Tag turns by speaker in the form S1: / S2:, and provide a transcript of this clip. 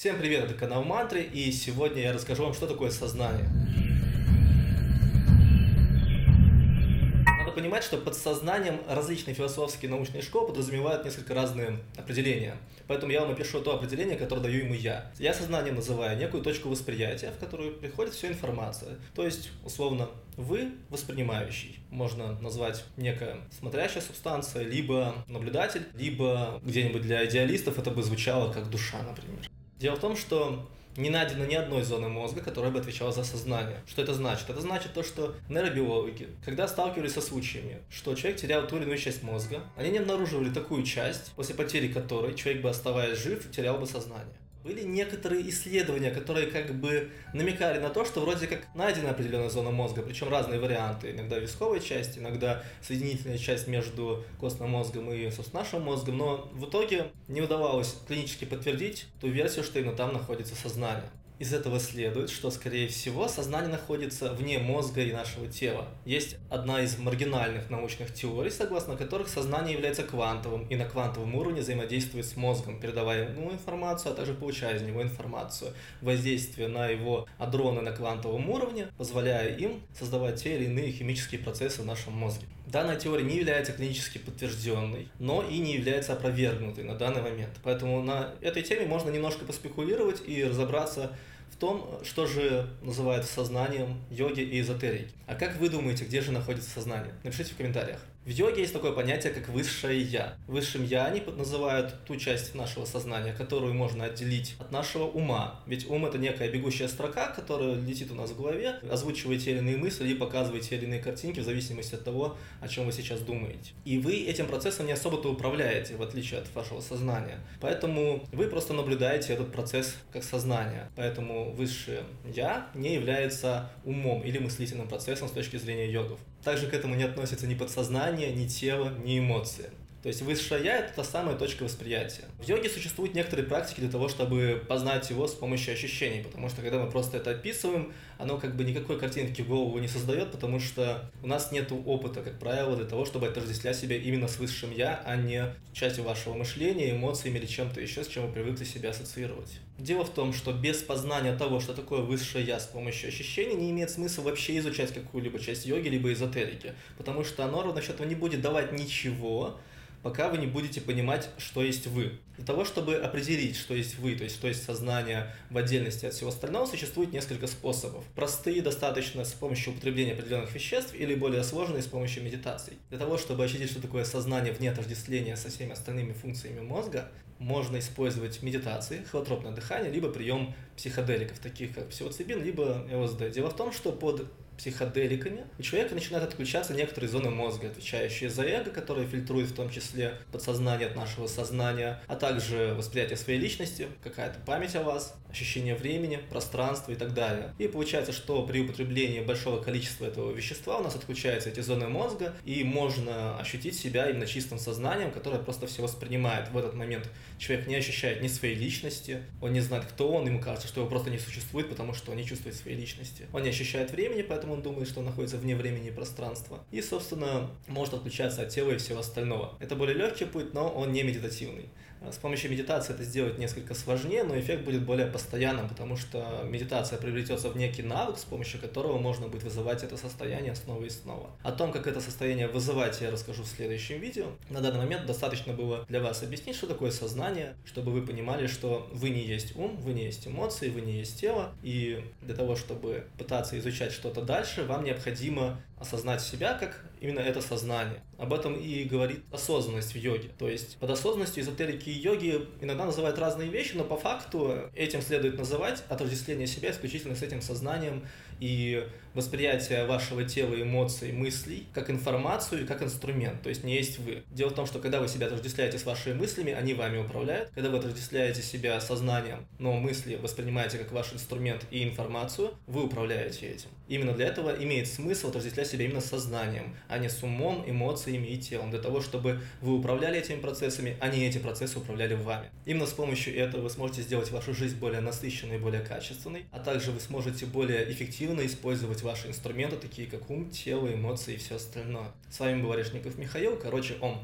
S1: Всем привет, это канал Мантры, и сегодня я расскажу вам, что такое сознание. Надо понимать, что под сознанием различные философские научные школы подразумевают несколько разные определения. Поэтому я вам напишу то определение, которое даю ему я. Я сознанием называю некую точку восприятия, в которую приходит вся информация. То есть, условно, вы воспринимающий. Можно назвать некая смотрящая субстанция, либо наблюдатель, либо где-нибудь для идеалистов это бы звучало как душа, например. Дело в том, что не найдено ни одной зоны мозга, которая бы отвечала за сознание. Что это значит? Это значит то, что нейробиологи, когда сталкивались со случаями, что человек терял ту или иную часть мозга, они не обнаруживали такую часть, после потери которой человек бы, оставаясь жив, терял бы сознание. Были некоторые исследования, которые как бы намекали на то, что вроде как найдена определенная зона мозга, причем разные варианты. Иногда висковая часть, иногда соединительная часть между костным мозгом и, собственно, нашим мозгом. Но в итоге не удавалось клинически подтвердить ту версию, что именно там находится сознание. Из этого следует, что, скорее всего, сознание находится вне мозга и нашего тела. Есть одна из маргинальных научных теорий, согласно которых сознание является квантовым и на квантовом уровне взаимодействует с мозгом, передавая ему информацию, а также получая из него информацию. Воздействие на его адроны на квантовом уровне, позволяя им создавать те или иные химические процессы в нашем мозге. Данная теория не является клинически подтвержденной, но и не является опровергнутой на данный момент. Поэтому на этой теме можно немножко поспекулировать и разобраться в том, что же называют сознанием йоги и эзотерики. А как вы думаете, где же находится сознание? Напишите в комментариях. В йоге есть такое понятие, как высшее я. Высшим я они называют ту часть нашего сознания, которую можно отделить от нашего ума. Ведь ум это некая бегущая строка, которая летит у нас в голове, озвучивает те или иные мысли и показывает те или иные картинки в зависимости от того, о чем вы сейчас думаете. И вы этим процессом не особо-то управляете, в отличие от вашего сознания. Поэтому вы просто наблюдаете этот процесс как сознание. Поэтому высшее я не является умом или мыслительным процессом с точки зрения йогов. Также к этому не относится ни подсознание, ни тело, ни эмоции. То есть высшее я – это та самая точка восприятия. В йоге существуют некоторые практики для того, чтобы познать его с помощью ощущений, потому что когда мы просто это описываем, оно как бы никакой картинки в голову не создает, потому что у нас нет опыта, как правило, для того, чтобы отождествлять себя именно с высшим я, а не частью вашего мышления, эмоциями или чем-то еще, с чем вы привыкли себя ассоциировать. Дело в том, что без познания того, что такое высшее я с помощью ощущений, не имеет смысла вообще изучать какую-либо часть йоги, либо эзотерики, потому что оно ровно счетом не будет давать ничего, пока вы не будете понимать, что есть вы. Для того, чтобы определить, что есть вы, то есть что есть сознание в отдельности от всего остального, существует несколько способов. Простые достаточно с помощью употребления определенных веществ или более сложные с помощью медитаций. Для того, чтобы ощутить, что такое сознание вне отождествления со всеми остальными функциями мозга, можно использовать медитации, холотропное дыхание, либо прием психоделиков, таких как псилоцибин, либо ЛСД. Дело в том, что под психоделиками, у человека начинают отключаться некоторые зоны мозга, отвечающие за эго, которые фильтруют в том числе подсознание от нашего сознания, а также восприятие своей личности, какая-то память о вас, ощущение времени, пространства и так далее. И получается, что при употреблении большого количества этого вещества у нас отключаются эти зоны мозга, и можно ощутить себя именно чистым сознанием, которое просто все воспринимает. В этот момент человек не ощущает ни своей личности, он не знает, кто он, ему кажется, что его просто не существует, потому что он не чувствует своей личности. Он не ощущает времени, поэтому поэтому он думает, что он находится вне времени и пространства. И, собственно, может отключаться от тела и всего остального. Это более легкий путь, но он не медитативный. С помощью медитации это сделать несколько сложнее, но эффект будет более постоянным, потому что медитация приобретется в некий навык, с помощью которого можно будет вызывать это состояние снова и снова. О том, как это состояние вызывать, я расскажу в следующем видео. На данный момент достаточно было для вас объяснить, что такое сознание, чтобы вы понимали, что вы не есть ум, вы не есть эмоции, вы не есть тело, и для того, чтобы пытаться изучать что-то дальше, вам необходимо осознать себя как именно это сознание. Об этом и говорит осознанность в йоге. То есть под осознанностью эзотерики и йоги иногда называют разные вещи, но по факту этим следует называть отождествление себя исключительно с этим сознанием и восприятие вашего тела, эмоций, мыслей как информацию и как инструмент, то есть не есть вы. Дело в том, что когда вы себя отождествляете с вашими мыслями, они вами управляют. Когда вы отождествляете себя сознанием, но мысли воспринимаете как ваш инструмент и информацию, вы управляете этим. Именно для этого имеет смысл отождествлять себя именно сознанием, а не с умом, эмоциями и телом, для того, чтобы вы управляли этими процессами, а не эти процессы управляли вами. Именно с помощью этого вы сможете сделать вашу жизнь более насыщенной и более качественной, а также вы сможете более эффективно использовать ваши инструменты, такие как ум, тело, эмоции и все остальное. С вами был Орешников Михаил, короче, ом.